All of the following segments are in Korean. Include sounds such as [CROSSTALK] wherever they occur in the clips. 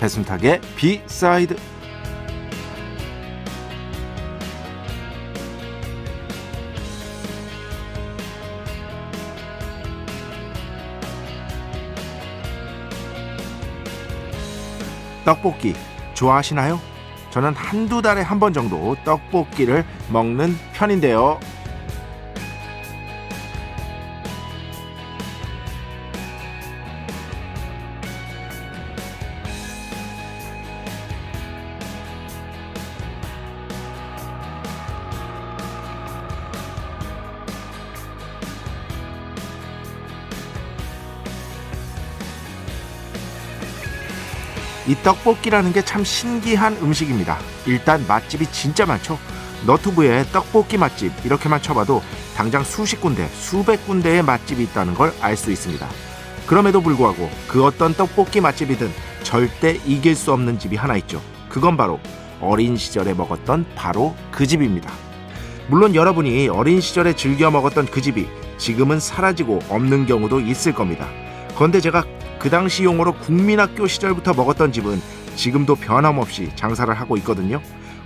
배순탁의 비사이드 떡볶이 좋아하시나요? 저는 한두 달에 한 번 정도 떡볶이를 먹는 편인데요. 이 떡볶이라는 게 참 신기한 음식입니다. 일단 맛집이 진짜 많죠. 너튜브에 떡볶이 맛집 이렇게만 쳐봐도 당장 수십 군데, 수백 군데의 맛집이 있다는 걸 알 수 있습니다. 그럼에도 불구하고 그 어떤 떡볶이 맛집이든 절대 이길 수 없는 집이 하나 있죠. 그건 바로 어린 시절에 먹었던 바로 그 집입니다. 물론 여러분이 어린 시절에 즐겨 먹었던 그 집이 지금은 사라지고 없는 경우도 있을 겁니다. 그런데 제가 그 당시 용어로 국민학교 시절부터 먹었던 집은 지금도 변함없이 장사를 하고 있거든요.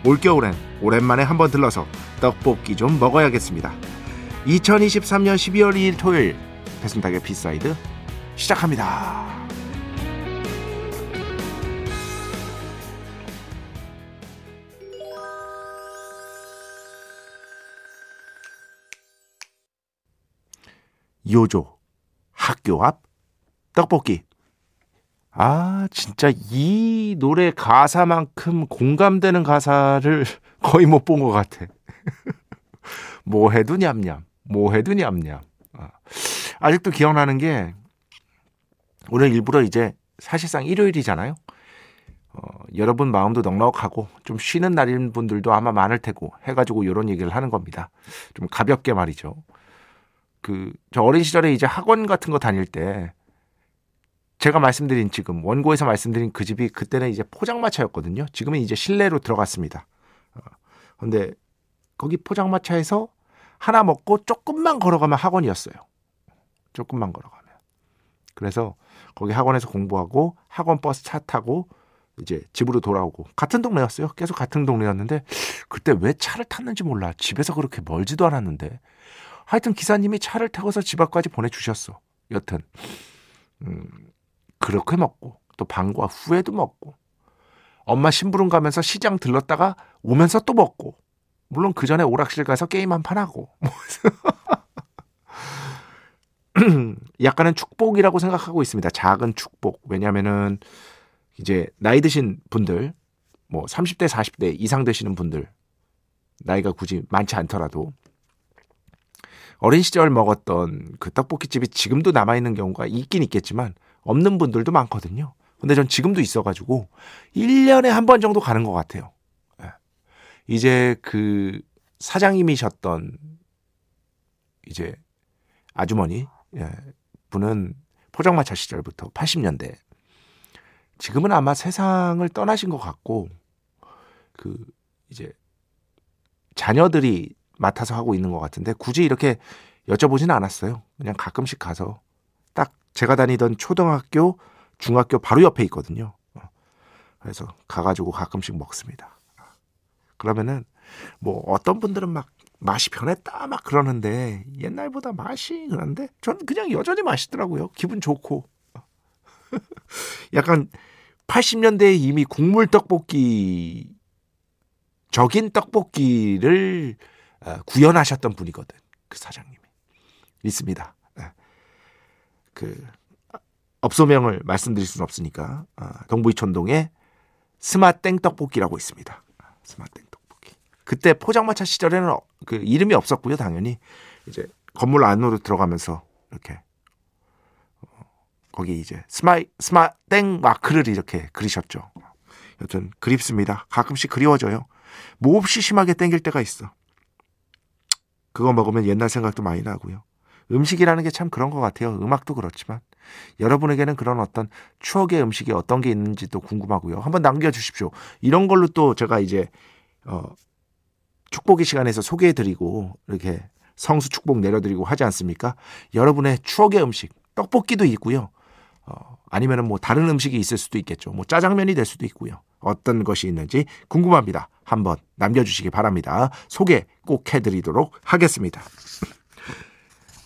올겨울엔 오랜만에 한번 들러서 떡볶이 좀 먹어야겠습니다. 2023년 12월 2일 토요일 배순탁의 B side 시작합니다. 요조 학교 앞 떡볶이. 아 진짜 이 노래 가사만큼 공감되는 가사를 [LAUGHS] 거의 못 본 것 같아. [LAUGHS] 뭐 해도 냠냠 뭐 해도 냠냠. 아, 아직도 기억나는 게 오늘 일부러 이제 사실상 일요일이잖아요. 어, 여러분 마음도 넉넉하고 좀 쉬는 날인 분들도 아마 많을 테고 해가지고 이런 얘기를 하는 겁니다. 좀 가볍게 말이죠. 그 저 어린 시절에 이제 학원 같은 거 다닐 때 제가 말씀드린 지금 원고에서 말씀드린 그 집이 그때는 이제 포장마차였거든요. 지금은 이제 실내로 들어갔습니다. 어, 근데 거기 포장마차에서 하나 먹고 조금만 걸어가면 학원이었어요. 조금만 걸어가면. 그래서 거기 학원에서 공부하고 학원 버스 차 타고 이제 집으로 돌아오고 같은 동네였어요. 계속 같은 동네였는데 그때 왜 차를 탔는지 몰라. 집에서 그렇게 멀지도 않았는데 하여튼 기사님이 차를 타고서 집 앞까지 보내주셨어. 여튼 음, 그렇게 먹고 또 방과 후에도 먹고 엄마 심부름 가면서 시장 들렀다가 오면서 또 먹고 물론 그 전에 오락실 가서 게임 한 판 하고 [LAUGHS] 약간은 축복이라고 생각하고 있습니다. 작은 축복. 왜냐면은 이제 나이 드신 분들 뭐 30대 40대 이상 되시는 분들 나이가 굳이 많지 않더라도 어린 시절 먹었던 그 떡볶이집이 지금도 남아 있는 경우가 있긴 있겠지만 없는 분들도 많거든요. 근데 전 지금도 있어가지고 1년에 한 번 정도 가는 것 같아요. 예. 이제 그 사장님이셨던 이제 아주머니 예, 분은 포장마차 시절부터 80년대 지금은 아마 세상을 떠나신 것 같고 그 이제 자녀들이 맡아서 하고 있는 것 같은데 굳이 이렇게 여쭤보지는 않았어요. 그냥 가끔씩 가서 딱 제가 다니던 초등학교, 중학교 바로 옆에 있거든요. 그래서 가가지고 가끔씩 먹습니다. 그러면은 뭐 어떤 분들은 막 맛이 변했다 막 그러는데 옛날보다 맛이 그런데 전 그냥 여전히 맛있더라고요. 기분 좋고. [LAUGHS] 약간 80년대에 이미 국물 떡볶이 적인 떡볶이를 어, 구현하셨던 분이거든. 그 사장님이. 있습니다. 예. 그 업소명을 말씀드릴 수는 없으니까 어, 동부이촌동에 스마땡 떡볶이라고 있습니다. 스마땡 떡볶이. 그때 포장마차 시절에는 어, 그 이름이 없었고요, 당연히. 이제 건물 안으로 들어가면서 이렇게 어, 거기 이제 스마이 스마땡 마크를 이렇게 그리셨죠. 여튼 그립습니다. 가끔씩 그리워져요. 몹시 심하게 땡길 때가 있어. 그거 먹으면 옛날 생각도 많이 나고요. 음식이라는 게 참 그런 것 같아요. 음악도 그렇지만 여러분에게는 그런 어떤 추억의 음식이 어떤 게 있는지도 궁금하고요. 한번 남겨주십시오. 이런 걸로 또 제가 이제 어, 축복의 시간에서 소개해드리고 이렇게 성수 축복 내려드리고 하지 않습니까? 여러분의 추억의 음식 떡볶이도 있고요. 어, 아니면은 뭐 다른 음식이 있을 수도 있겠죠. 뭐 짜장면이 될 수도 있고요. 어떤 것이 있는지 궁금합니다. 한번 남겨주시기 바랍니다. 소개 꼭 해드리도록 하겠습니다.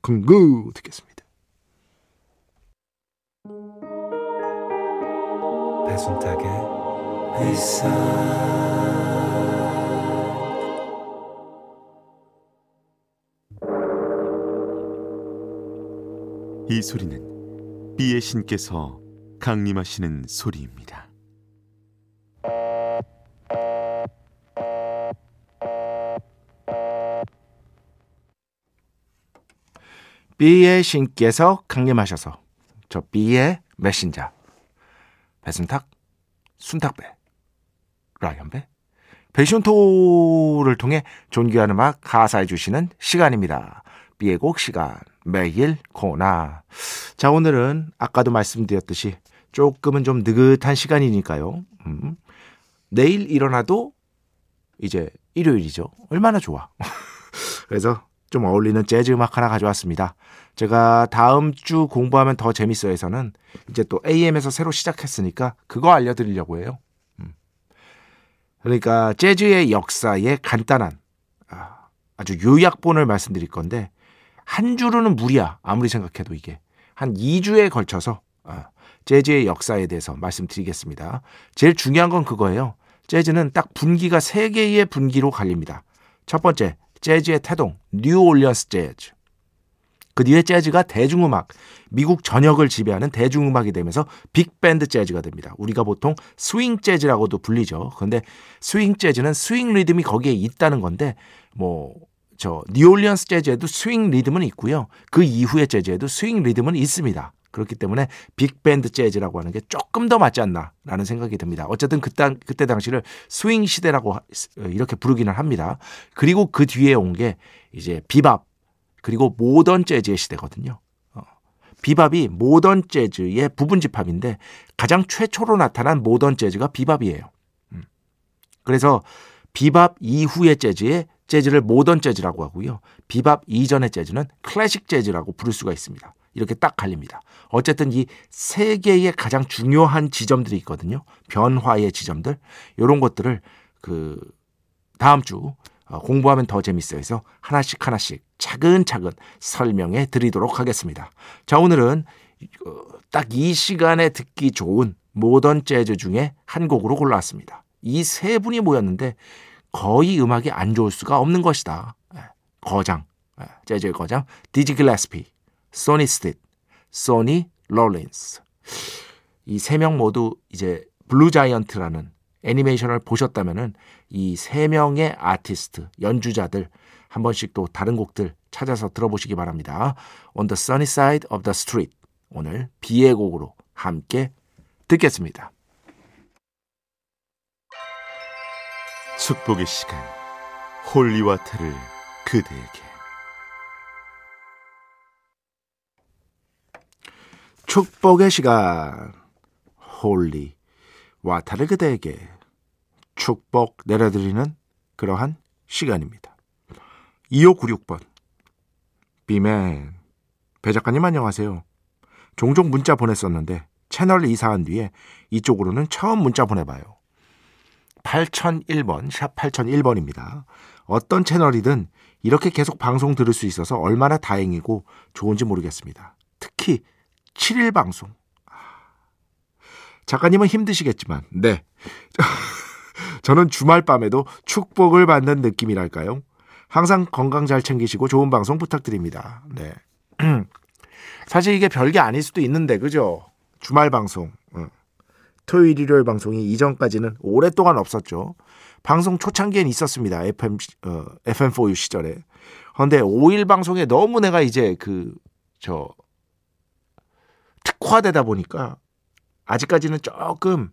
긍구 듣겠습니다. 배순탁의 회사 이 소리는 비의 신께서 강림하시는 소리입니다. B의 신께서 강림하셔서 저 B의 메신저 배순탁, 순탁배, 라이언배, 배션토를 통해 존귀한 음악 가사해 주시는 시간입니다. B의 곡 시간 매일 코나 자 오늘은 아까도 말씀드렸듯이 조금은 좀 느긋한 시간이니까요. 음. 내일 일어나도 이제 일요일이죠. 얼마나 좋아. [LAUGHS] 그래서 좀 어울리는 재즈 음악 하나 가져왔습니다. 제가 다음 주 공부하면 더 재밌어에서는 이제 또 AM에서 새로 시작했으니까 그거 알려드리려고 해요. 음. 그러니까 재즈의 역사에 간단한 아, 아주 요약본을 말씀드릴 건데 한 주로는 무리야 아무리 생각해도 이게 한 2주에 걸쳐서 아, 재즈의 역사에 대해서 말씀드리겠습니다. 제일 중요한 건 그거예요. 재즈는 딱 분기가 세 개의 분기로 갈립니다. 첫 번째 재즈의 태동, 뉴올리언스 재즈. 그 뒤에 재즈가 대중음악, 미국 전역을 지배하는 대중음악이 되면서 빅밴드 재즈가 됩니다. 우리가 보통 스윙 재즈라고도 불리죠. 그런데 스윙 재즈는 스윙 리듬이 거기에 있다는 건데 뭐 저 뉴올리언스 재즈에도 스윙 리듬은 있고요. 그 이후의 재즈에도 스윙 리듬은 있습니다. 그렇기 때문에 빅밴드 재즈라고 하는 게 조금 더 맞지 않나라는 생각이 듭니다. 어쨌든 그때, 그때 당시를 스윙 시대라고 이렇게 부르기는 합니다. 그리고 그 뒤에 온 게 이제 비밥 그리고 모던 재즈의 시대거든요. 어. 비밥이 모던 재즈의 부분 집합인데 가장 최초로 나타난 모던 재즈가 비밥이에요. 음. 그래서 비밥 이후의 재즈에 재즈를 모던 재즈라고 하고요. 비밥 이전의 재즈는 클래식 재즈라고 부를 수가 있습니다. 이렇게 딱 갈립니다. 어쨌든 이 세 개의 가장 중요한 지점들이 있거든요. 변화의 지점들. 이런 것들을 그 다음 주 어, 공부하면 더 재밌어요. 해서 하나씩 하나씩 차근차근 설명해 드리도록 하겠습니다. 자, 오늘은 어, 딱이 시간에 듣기 좋은 모던 재즈 중에 한 곡으로 골라왔습니다. 이 세 분이 모였는데 거의 음악이 안 좋을 수가 없는 것이다. 예, 거장, 예, 재즈의 거장, 디지 글래스피, 소니 스tit, 소니 롤린스. 이 세 명 모두 이제 Blue Giant라는 애니메이션을 보셨다면은 이 세 명의 아티스트, 연주자들 한 번씩 또 다른 곡들 찾아서 들어보시기 바랍니다. On the Sunny Side of the Street. 오늘 B의 곡으로 함께 듣겠습니다. 축복의 시간 holy water를 그대에게 축복의 시간 holy water를 그대에게 축복 내려드리는 그러한 시간입니다. 2596번 B맨 배 작가님 안녕하세요. 종종 문자 보냈었는데 채널 이사한 뒤에 이쪽으로는 처음 문자 보내봐요. 8001번 샵 8001번입니다. 어떤 채널이든 이렇게 계속 방송 들을 수 있어서 얼마나 다행이고 좋은지 모르겠습니다. 특히 7일 방송. 작가님은 힘드시겠지만, 네. [LAUGHS] 저는 주말 밤에도 축복을 받는 느낌이랄까요? 항상 건강 잘 챙기시고 좋은 방송 부탁드립니다. 네. [CLEARS THROAT] 사실 이게 별게 아닐 수도 있는데, 그죠? 주말 방송. 토요일, 일요일 방송이 이전까지는 오랫동안 없었죠. 방송 초창기엔 있었습니다. FM, 어, FM4U 시절에. 그런데 5일 방송에 너무 내가 이제 그, 저, 특화되다 보니까 아직까지는 조금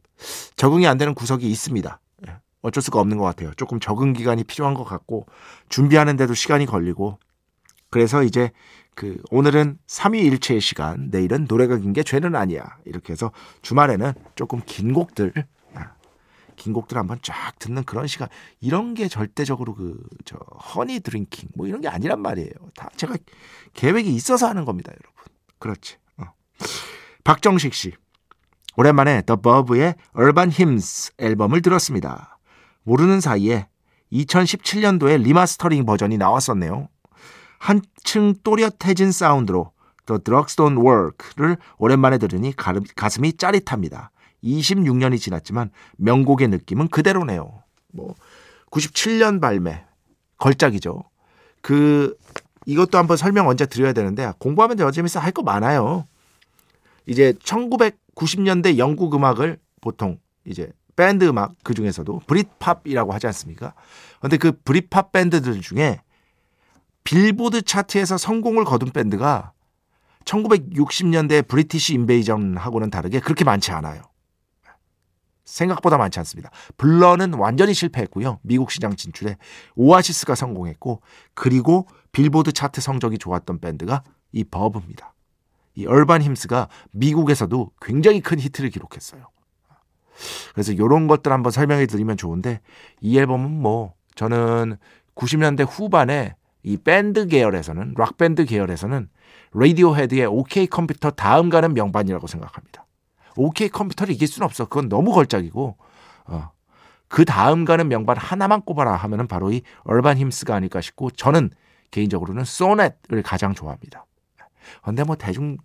적응이 안 되는 구석이 있습니다. 예, 어쩔 수가 없는 것 같아요. 조금 적응 기간이 필요한 것 같고 준비하는데도 시간이 걸리고 그래서 이제 그 오늘은 3위일체의 시간, 내일은 노래가 긴 게 죄는 아니야. 이렇게 해서 주말에는 조금 긴 곡들 아, 긴 곡들 한번 쫙 듣는 그런 시간. 이런 게 절대적으로 그 저 honey drinking 뭐 이런 게 아니란 말이에요. 다 제가 계획이 있어서 하는 겁니다, 여러분. 그렇지. 어. 박정식 씨. 오랜만에 The Verve의 Urban Hymns 앨범을 들었습니다. 모르는 사이에 2017년도에 리마스터링 버전이 나왔었네요. 한층 또렷해진 사운드로 The Drugs Don't Work를 오랜만에 들으니 가슴이 짜릿합니다. 26년이 지났지만 명곡의 느낌은 그대로네요. 뭐 97년 발매 걸작이죠. 그 이것도 한번 설명 언제 드려야 되는데 공부하면 여재밌어 할 거 많아요. 이제 1990년대 영국 음악을 보통 이제 밴드 음악 그 중에서도 브릿팝이라고 하지 않습니까? 근데 그 브릿팝 밴드들 중에 빌보드 차트에서 성공을 거둔 밴드가 1960년대 British Invasion하고는 다르게 그렇게 많지 않아요. 생각보다 많지 않습니다. 블러는 완전히 실패했고요. 미국 시장 진출에 오아시스가 성공했고 그리고 빌보드 차트 성적이 좋았던 밴드가 이 버브입니다. 이 Urban Hymns가 미국에서도 굉장히 큰 히트를 기록했어요. 그래서 이런 것들 한번 설명해 드리면 좋은데 이 앨범은 뭐 저는 90년대 후반에 이 밴드 계열에서는 락 밴드 계열에서는 Radiohead의 OK Computer 다음 가는 명반이라고 생각합니다. OK 컴퓨터를 이길 수는 없어. 그건 너무 걸작이고 어. 그 다음 가는 명반 하나만 꼽아라 하면은 바로 이 Urban Hymns가 아닐까 싶고 저는 개인적으로는 Sonnet을 가장 좋아합니다. 근데 뭐 대중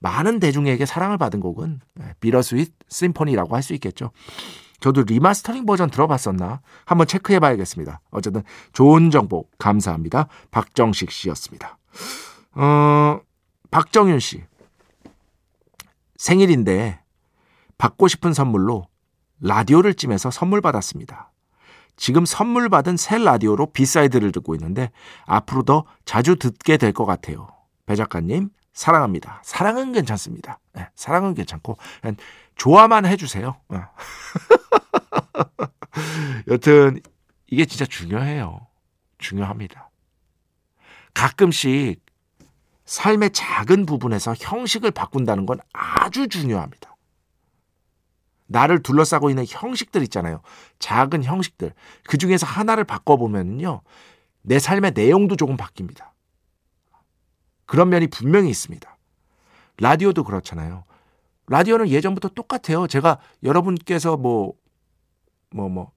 많은 대중에게 사랑을 받은 곡은 Bitter Sweet Symphony라고 할 수 있겠죠. 저도 리마스터링 버전 들어봤었나 한번 체크해 봐야겠습니다. 어쨌든 좋은 정보 감사합니다. 박정식 씨였습니다. 어, 박정윤 씨. 생일인데 받고 싶은 선물로 라디오를 찜해서 선물 받았습니다. 지금 선물 받은 새 라디오로 B side를 듣고 있는데 앞으로 더 자주 듣게 될 것 같아요. 배 작가님 사랑합니다. 사랑은 괜찮습니다. 네, 사랑은 괜찮고 그냥 좋아만 해주세요. 네. [LAUGHS] 여튼 이게 진짜 중요해요. 중요합니다. 가끔씩 삶의 작은 부분에서 형식을 바꾼다는 건 아주 중요합니다. 나를 둘러싸고 있는 형식들 있잖아요. 작은 형식들. 그 중에서 하나를 바꿔보면요. 내 삶의 내용도 조금 바뀝니다. 그런 면이 분명히 있습니다. 라디오도 그렇잖아요. 라디오는 예전부터 똑같아요. 제가 여러분께서 뭐, 뭐, 뭐,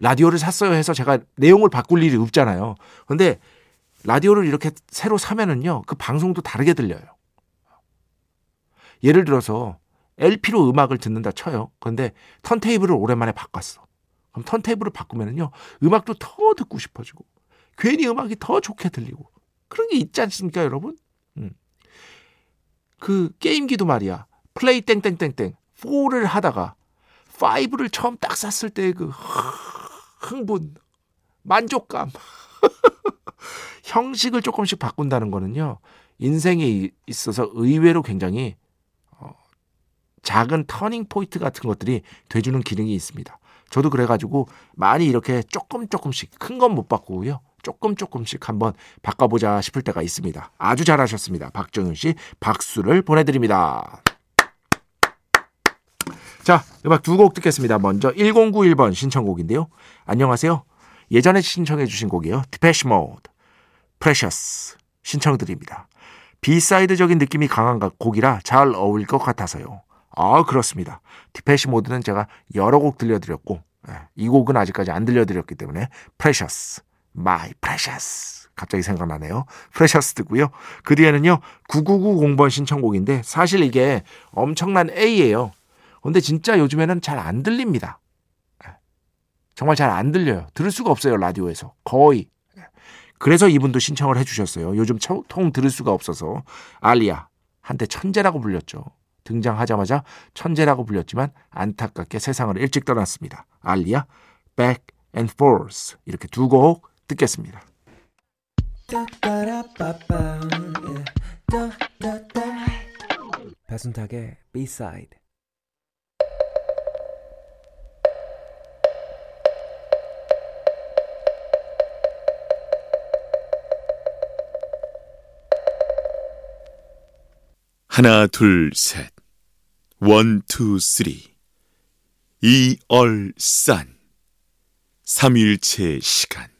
라디오를 샀어요 해서 제가 내용을 바꿀 일이 없잖아요. 근데 라디오를 이렇게 새로 사면은요, 그 방송도 다르게 들려요. 예를 들어서 LP로 음악을 듣는다 쳐요. 그런데 턴테이블을 오랜만에 바꿨어. 그럼 턴테이블을 바꾸면은요, 음악도 더 듣고 싶어지고, 괜히 음악이 더 좋게 들리고, 그런 게 있지 않습니까, 여러분? 음. 그 게임기도 말이야. 플레이 땡땡땡땡 4를 하다가 5를 처음 딱 샀을 때 그 흥분, 만족감. [LAUGHS] 형식을 조금씩 바꾼다는 거는요. 인생에 있어서 의외로 굉장히 어, 작은 터닝 포인트 같은 것들이 돼주는 기능이 있습니다. 저도 그래가지고 많이 이렇게 조금 조금씩 큰 건 못 바꾸고요. 조금 조금씩 한번 바꿔보자 싶을 때가 있습니다. 아주 잘하셨습니다. 박정윤 씨 박수를 보내드립니다. 자, 음악 두 곡 듣겠습니다. 먼저 1091번 신청곡인데요. 안녕하세요. 예전에 신청해 주신 곡이요. Depeche Mode, Precious 신청드립니다. B side적인 느낌이 강한 곡이라 잘 어울릴 것 같아서요. 아, 그렇습니다. Depeche Mode는 제가 여러 곡 들려드렸고, 예, 이 곡은 아직까지 안 들려드렸기 때문에, Precious, my precious. 갑자기 생각나네요. 프레셔스 듣고요. 그 뒤에는요, 9990번 신청곡인데, 사실 이게 엄청난 A예요. 근데 진짜 요즘에는 잘 안 들립니다. 예, 정말 잘 안 들려요. 들을 수가 없어요, 라디오에서. 거의. 예, 그래서 이분도 신청을 해주셨어요. 요즘 통 들을 수가 없어서. 알리아. 한때 천재라고 불렸죠. 등장하자마자 천재라고 불렸지만 안타깝게 세상을 일찍 떠났습니다. 알리아, Back and Forth 이렇게 두 곡 듣겠습니다. 배순탁의 B-side 하나, 둘, 셋. 원, 투, 쓰리. 一二三. 삼위일체 시간.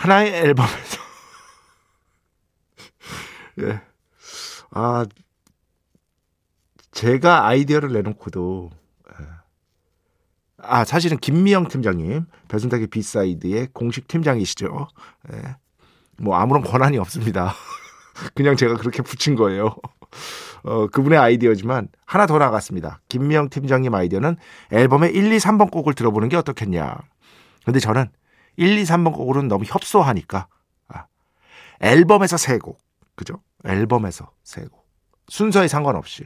하나의 앨범에서. [LAUGHS] 예. 아, 제가 아이디어를 내놓고도. 예. 아, 사실은 김미영 팀장님, 배순탁의 B side의 공식 팀장이시죠. 예. 뭐 아무런 권한이 없습니다. [LAUGHS] 그냥 제가 그렇게 붙인 거예요. 어, 그분의 아이디어지만 하나 더 나갔습니다. 김미영 팀장님 아이디어는 앨범의 1, 2, 3번 곡을 들어보는 게 어떻겠냐. 근데 저는 1, 2, 3번 곡으로는 너무 협소하니까 아, 앨범에서 세 곡. 그죠? 앨범에서 세 곡. 순서에 상관없이.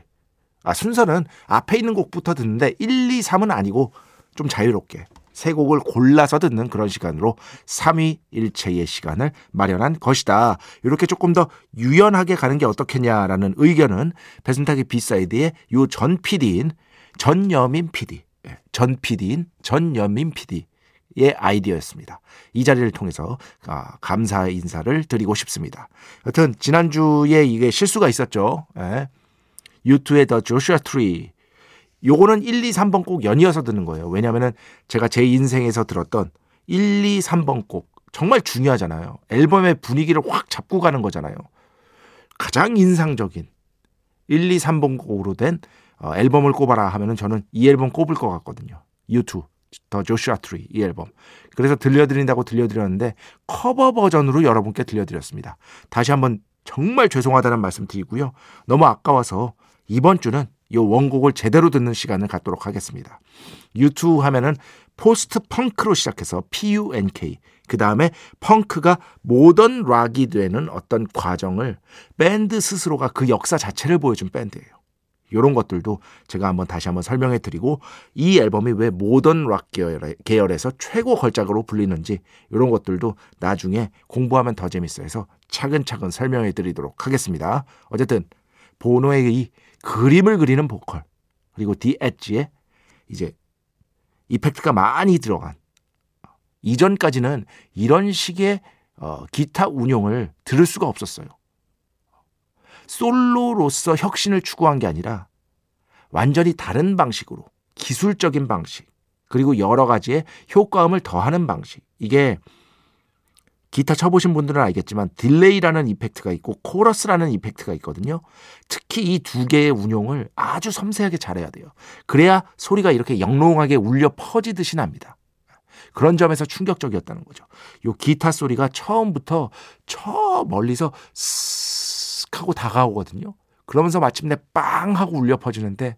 아, 순서는 앞에 있는 곡부터 듣는데 1, 2, 3은 아니고 좀 자유롭게 세 곡을 골라서 듣는 그런 시간으로 3위 일체의 시간을 마련한 것이다. 이렇게 조금 더 유연하게 가는 게 어떻겠냐라는 의견은 배순탁의 B side의 요전 PD인 전여민 PD, 예, 전 PD인 전여민 PD 의 아이디어였습니다. 이 자리를 통해서 아, 감사 인사를 드리고 싶습니다. 여튼 지난주에 이게 실수가 있었죠. 예. U2의 The Joshua Tree 요거는 1, 2, 3번 꼭 연이어서 듣는 거예요. 왜냐면은 제가 제 인생에서 들었던 1, 2, 3번 곡 정말 중요하잖아요. 앨범의 분위기를 확 잡고 가는 거잖아요. 가장 인상적인 1, 2, 3번 곡으로 된 어, 앨범을 꼽아라 하면은 저는 이 앨범 꼽을 것 같거든요. U2, The Joshua Tree 이 앨범. 그래서 들려드린다고 들려드렸는데 커버 버전으로 여러분께 들려드렸습니다. 다시 한번 정말 죄송하다는 말씀 드리고요. 너무 아까워서 이번 주는 이 원곡을 제대로 듣는 시간을 갖도록 하겠습니다. U2 하면은 post punk로 시작해서 PUNK 그 다음에 펑크가 modern rock이 되는 어떤 과정을 밴드 스스로가 그 역사 자체를 보여준 밴드예요. 이런 것들도 제가 한번 다시 한번 설명해 드리고 이 앨범이 왜 modern rock 계열 에서 최고 걸작으로 불리는지 이런 것들도 나중에 공부하면 더 재밌어 서 차근차근 설명해 드리도록 하겠습니다. 어쨌든 보노의 이 그림을 그리는 보컬 그리고 디 엣지에 이제 effect가 많이 들어간 이전까지는 이런 식의 어, 기타 운용을 들을 수가 없었어요. 솔로로서 혁신을 추구한 게 아니라 완전히 다른 방식으로 기술적인 방식 그리고 여러 가지의 효과음을 더하는 방식 이게 기타 쳐보신 분들은 알겠지만 delay라는 effect가 있고 코러스라는 effect가 있거든요. 특히 이 두 개의 운용을 아주 섬세하게 잘해야 돼요. 그래야 소리가 이렇게 영롱하게 울려 퍼지듯이 납니다. 그런 점에서 충격적이었다는 거죠. 요 기타 소리가 처음부터 저 멀리서 쓱 하고 다가오거든요. 그러면서 마침내 빵 하고 울려 퍼지는데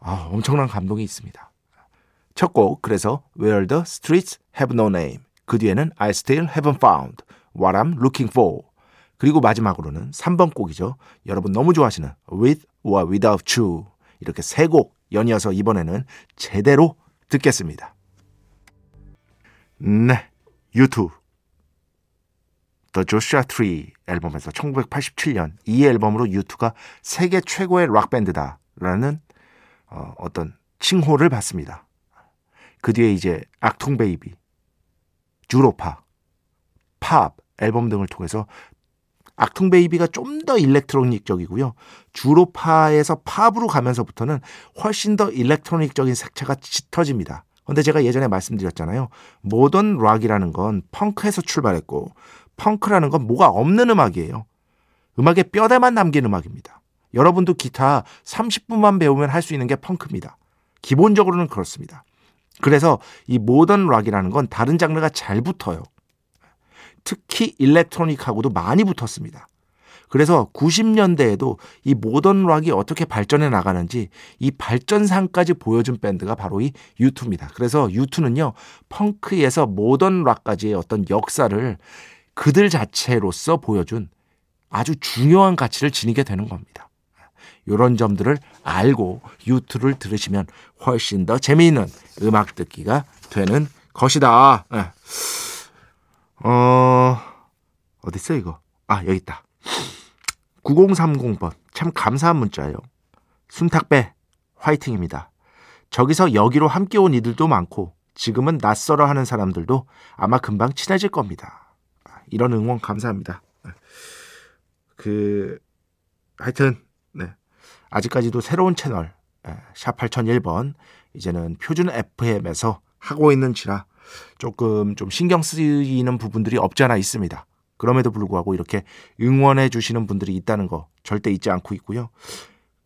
아, 엄청난 감동이 있습니다. 첫 곡 그래서 Where the Streets Have No Name 그 뒤에는 I Still Haven't Found What I'm Looking For 그리고 마지막으로는 3번 곡이죠. 여러분 너무 좋아하시는 With or Without You 이렇게 세 곡 연이어서 이번에는 제대로 듣겠습니다. 네, U2 The Joshua Tree 앨범에서 1987년 이 앨범으로 U2가 세계 최고의 락 밴드다라는 어, 어떤 칭호를 받습니다. 그 뒤에 이제 Achtung Baby, Zooropa, Pop 앨범 등을 통해서 Achtung Baby가 좀 더 electronic적이고요. Zooropa에서 Pop으로 가면서부터는 훨씬 더 electronic적인 색채가 짙어집니다. 근데 제가 예전에 말씀드렸잖아요. modern rock이라는 건 펑크에서 출발했고 펑크라는 건 뭐가 없는 음악이에요. 음악에 뼈대만 남긴 음악입니다. 여러분도 기타 30분만 배우면 할 수 있는 게 펑크입니다. 기본적으로는 그렇습니다. 그래서 이 모던 락이라는 건 다른 장르가 잘 붙어요. 특히 일렉트로닉하고도 많이 붙었습니다. 그래서 90년대에도 이 모던 락이 어떻게 발전해 나가는지 이 발전상까지 보여준 밴드가 바로 이 U2입니다. 그래서 U2는요, 펑크에서 모던 락까지의 어떤 역사를 그들 자체로서 보여준 아주 중요한 가치를 지니게 되는 겁니다. 이런 점들을 알고 U2를 들으시면 훨씬 더 재미있는 음악 듣기가 되는 것이다. 예. 어, 어딨어, 이거? 아, 여기 있다. 9030번. 참 감사한 문자예요. 순탁배, 화이팅입니다. 저기서 여기로 함께 온 이들도 많고, 지금은 낯설어 하는 사람들도 아마 금방 친해질 겁니다. 이런 응원 감사합니다. 그, 하여튼, 네. 아직까지도 새로운 채널, 샵 8001번, 이제는 표준 FM에서 하고 있는지라 조금 좀 신경 쓰이는 부분들이 없지 않아 있습니다. 그럼에도 불구하고 이렇게 응원해 주시는 분들이 있다는 거 절대 잊지 않고 있고요.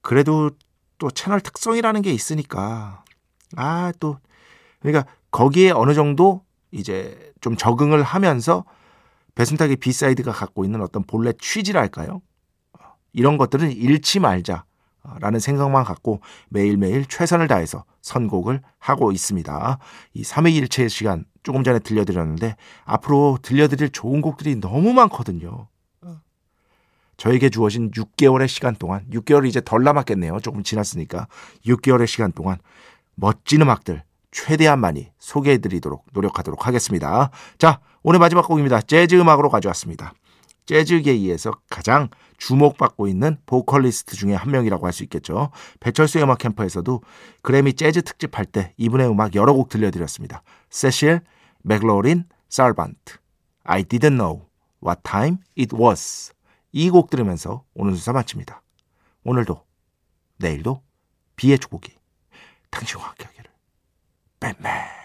그래도 또 채널 특성이라는 게 있으니까 아 또 그러니까 거기에 어느 정도 이제 좀 적응을 하면서 배순탁의 B side가 갖고 있는 어떤 본래 취지랄까요? 이런 것들은 잃지 말자라는 생각만 갖고 매일매일 최선을 다해서 선곡을 하고 있습니다. 이 3회1체 시간 조금 전에 들려드렸는데 앞으로 들려드릴 좋은 곡들이 너무 많거든요. 저에게 주어진 6개월의 시간 동안 6개월이 이제 덜 남았겠네요. 조금 지났으니까 6개월의 시간 동안 멋진 음악들 최대한 많이 소개해드리도록 노력하도록 하겠습니다. 자, 오늘 마지막 곡입니다. 재즈 음악으로 가져왔습니다. 재즈계에서 가장 주목받고 있는 보컬리스트 중에 한 명이라고 할 수 있겠죠. 배철수의 음악 캠퍼에서도 그래미 재즈 특집 할 때 이분의 음악 여러 곡 들려드렸습니다. 세실, 맥로린, 살반트, I didn't know what time it was 이 곡 들으면서 오늘 수사 마칩니다. 오늘도 내일도 비의 축복이 당신과 함께하기 Batman.